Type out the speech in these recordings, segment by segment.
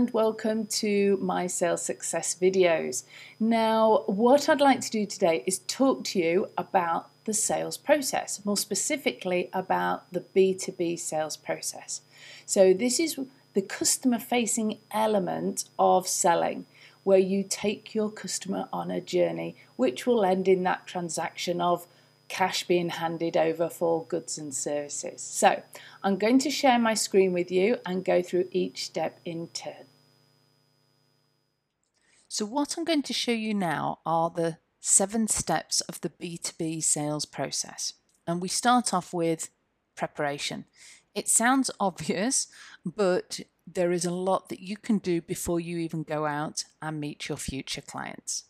and welcome to my sales success videos. Now, what I'd like to do today is talk to you about the sales process, more specifically about the B2B sales process. So, this is the customer facing element of selling, where you take your customer on a journey which will end in that transaction of cash being handed over for goods and services. So I'm going to share my screen with you and go through each step in turn. So what I'm going to show you now are the seven steps of the B2B sales process. And we start off with preparation. It sounds obvious, but there is a lot that you can do before you even go out and meet your future clients.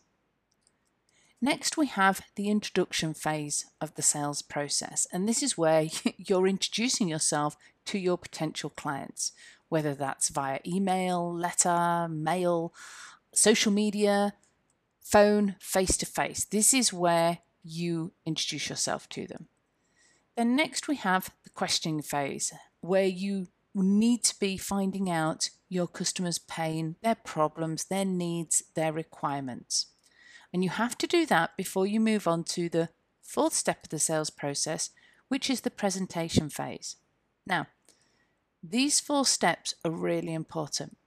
Next, we have the introduction phase of the sales process, and this is where you're introducing yourself to your potential clients, whether that's via email, letter, mail, social media, phone, face to face. This is where you introduce yourself to them. Then, next, we have the questioning phase, where you need to be finding out your customers' pain, their problems, their needs, their requirements. And you have to do that before you move on to the fourth step of the sales process, which is the presentation phase. Now, these four steps are really important.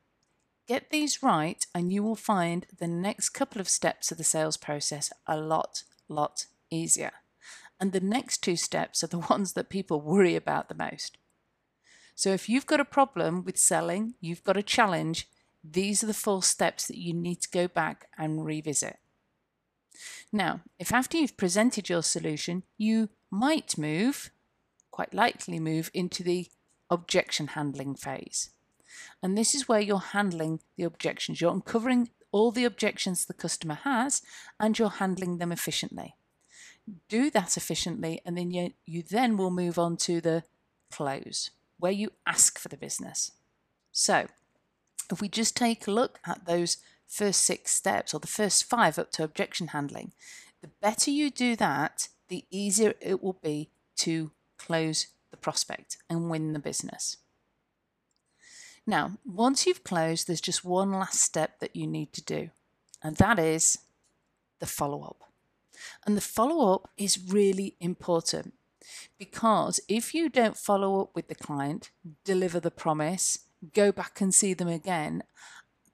Get these right, and you will find the next couple of steps of the sales process a lot, lot easier. And the next two steps are the ones that people worry about the most. So, if you've got a problem with selling, you've got a challenge, these are the four steps that you need to go back and revisit. Now, if after you've presented your solution, you might move, quite likely move, into the objection handling phase. And this is where you're handling the objections. You're uncovering all the objections the customer has and you're handling them efficiently. Do that efficiently, and then you, you then will move on to the close, where you ask for the business. So, if we just take a look at those first six steps or the first five up to objection handling, the better you do that, the easier it will be to close the prospect and win the business. Now, once you've closed, there's just one last step that you need to do, and that is the follow up. And the follow up is really important because if you don't follow up with the client, deliver the promise, go back and see them again,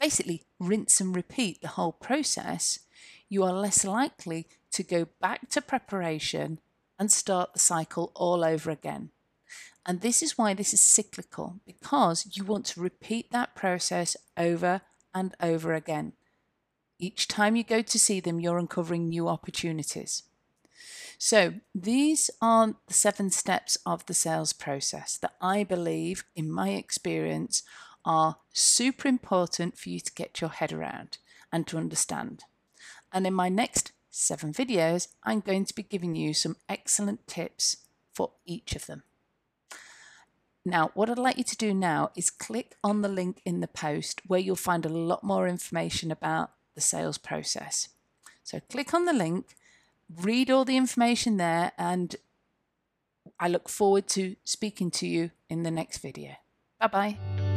basically rinse and repeat the whole process, you are less likely to go back to preparation and start the cycle all over again. And this is why this is cyclical because you want to repeat that process over and over again. Each time you go to see them, you're uncovering new opportunities. So, these are the seven steps of the sales process that I believe, in my experience, are super important for you to get your head around and to understand. And in my next seven videos, I'm going to be giving you some excellent tips for each of them. Now, what I'd like you to do now is click on the link in the post where you'll find a lot more information about the sales process. So, click on the link, read all the information there, and I look forward to speaking to you in the next video. Bye bye.